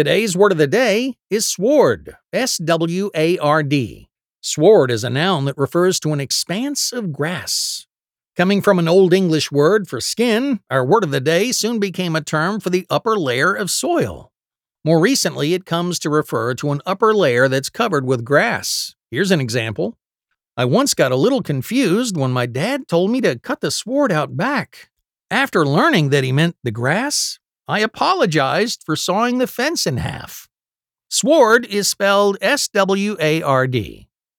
Today's word of the day is sward, S W A R D. Sward is a noun that refers to an expanse of grass. Coming from an Old English word for skin, our word of the day soon became a term for the upper layer of soil. More recently, it comes to refer to an upper layer that's covered with grass. Here's an example. I once got a little confused when my dad told me to cut the sward out back. After learning that he meant the grass, I apologized for sawing the fence in half. Sward is spelled S W A R D.